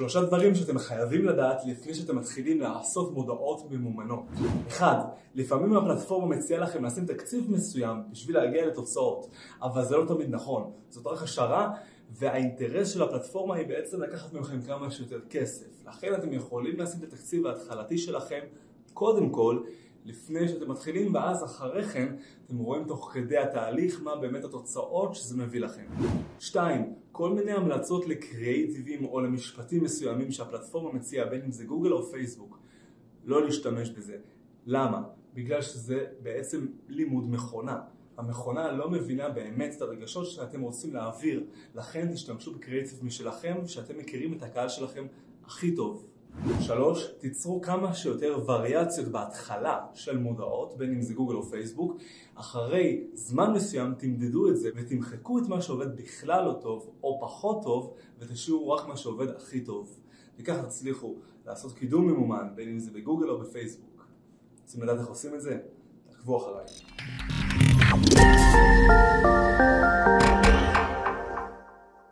שלושה דברים שאתם חייבים לדעת לפני שאתם מתחילים לעשות מודעות ממומנות. אחד, לפעמים הפלטפורמה מציעה לכם לשים תקציב מסוים בשביל להגיע לתוצאות, אבל זה לא תמיד נכון. זאת רק השערה, והאינטרס של הפלטפורמה היא בעצם לקחת ממכם כמה שיותר כסף. לכן אתם יכולים לשים את התקציב ההתחלתי שלכם קודם כל לפני שאתם מתחילים, ואז אחרי כן אתם רואים תוך כדי התהליך מה באמת התוצאות שזה מביא לכם. שתיים, כל מיני המלצות לקריאייטיבים או למשפטים מסוימים שהפלטפורמה מציעה, בין אם זה גוגל או פייסבוק, לא להשתמש בזה. למה? בגלל שזה בעצם לימוד מכונה. המכונה לא מבינה באמת את הרגשות שאתם רוצים להעביר, לכן תשתמשו בקריאייטיב משלכם, שאתם מכירים את הקהל שלכם הכי טוב. שלוש, תיצרו כמה שיותר וריאציות בהתחלה של מודעות, בין אם זה גוגל או פייסבוק. אחרי זמן מסוים תמדדו את זה ותמחקו את מה שעובד בכלל לא טוב או פחות טוב ותשאירו רק מה שעובד הכי טוב. וככה תצליחו לעשות קידום ממומן, בין אם זה בגוגל או בפייסבוק. רוצים לדעת איך עושים את זה? תעקבו אחריי.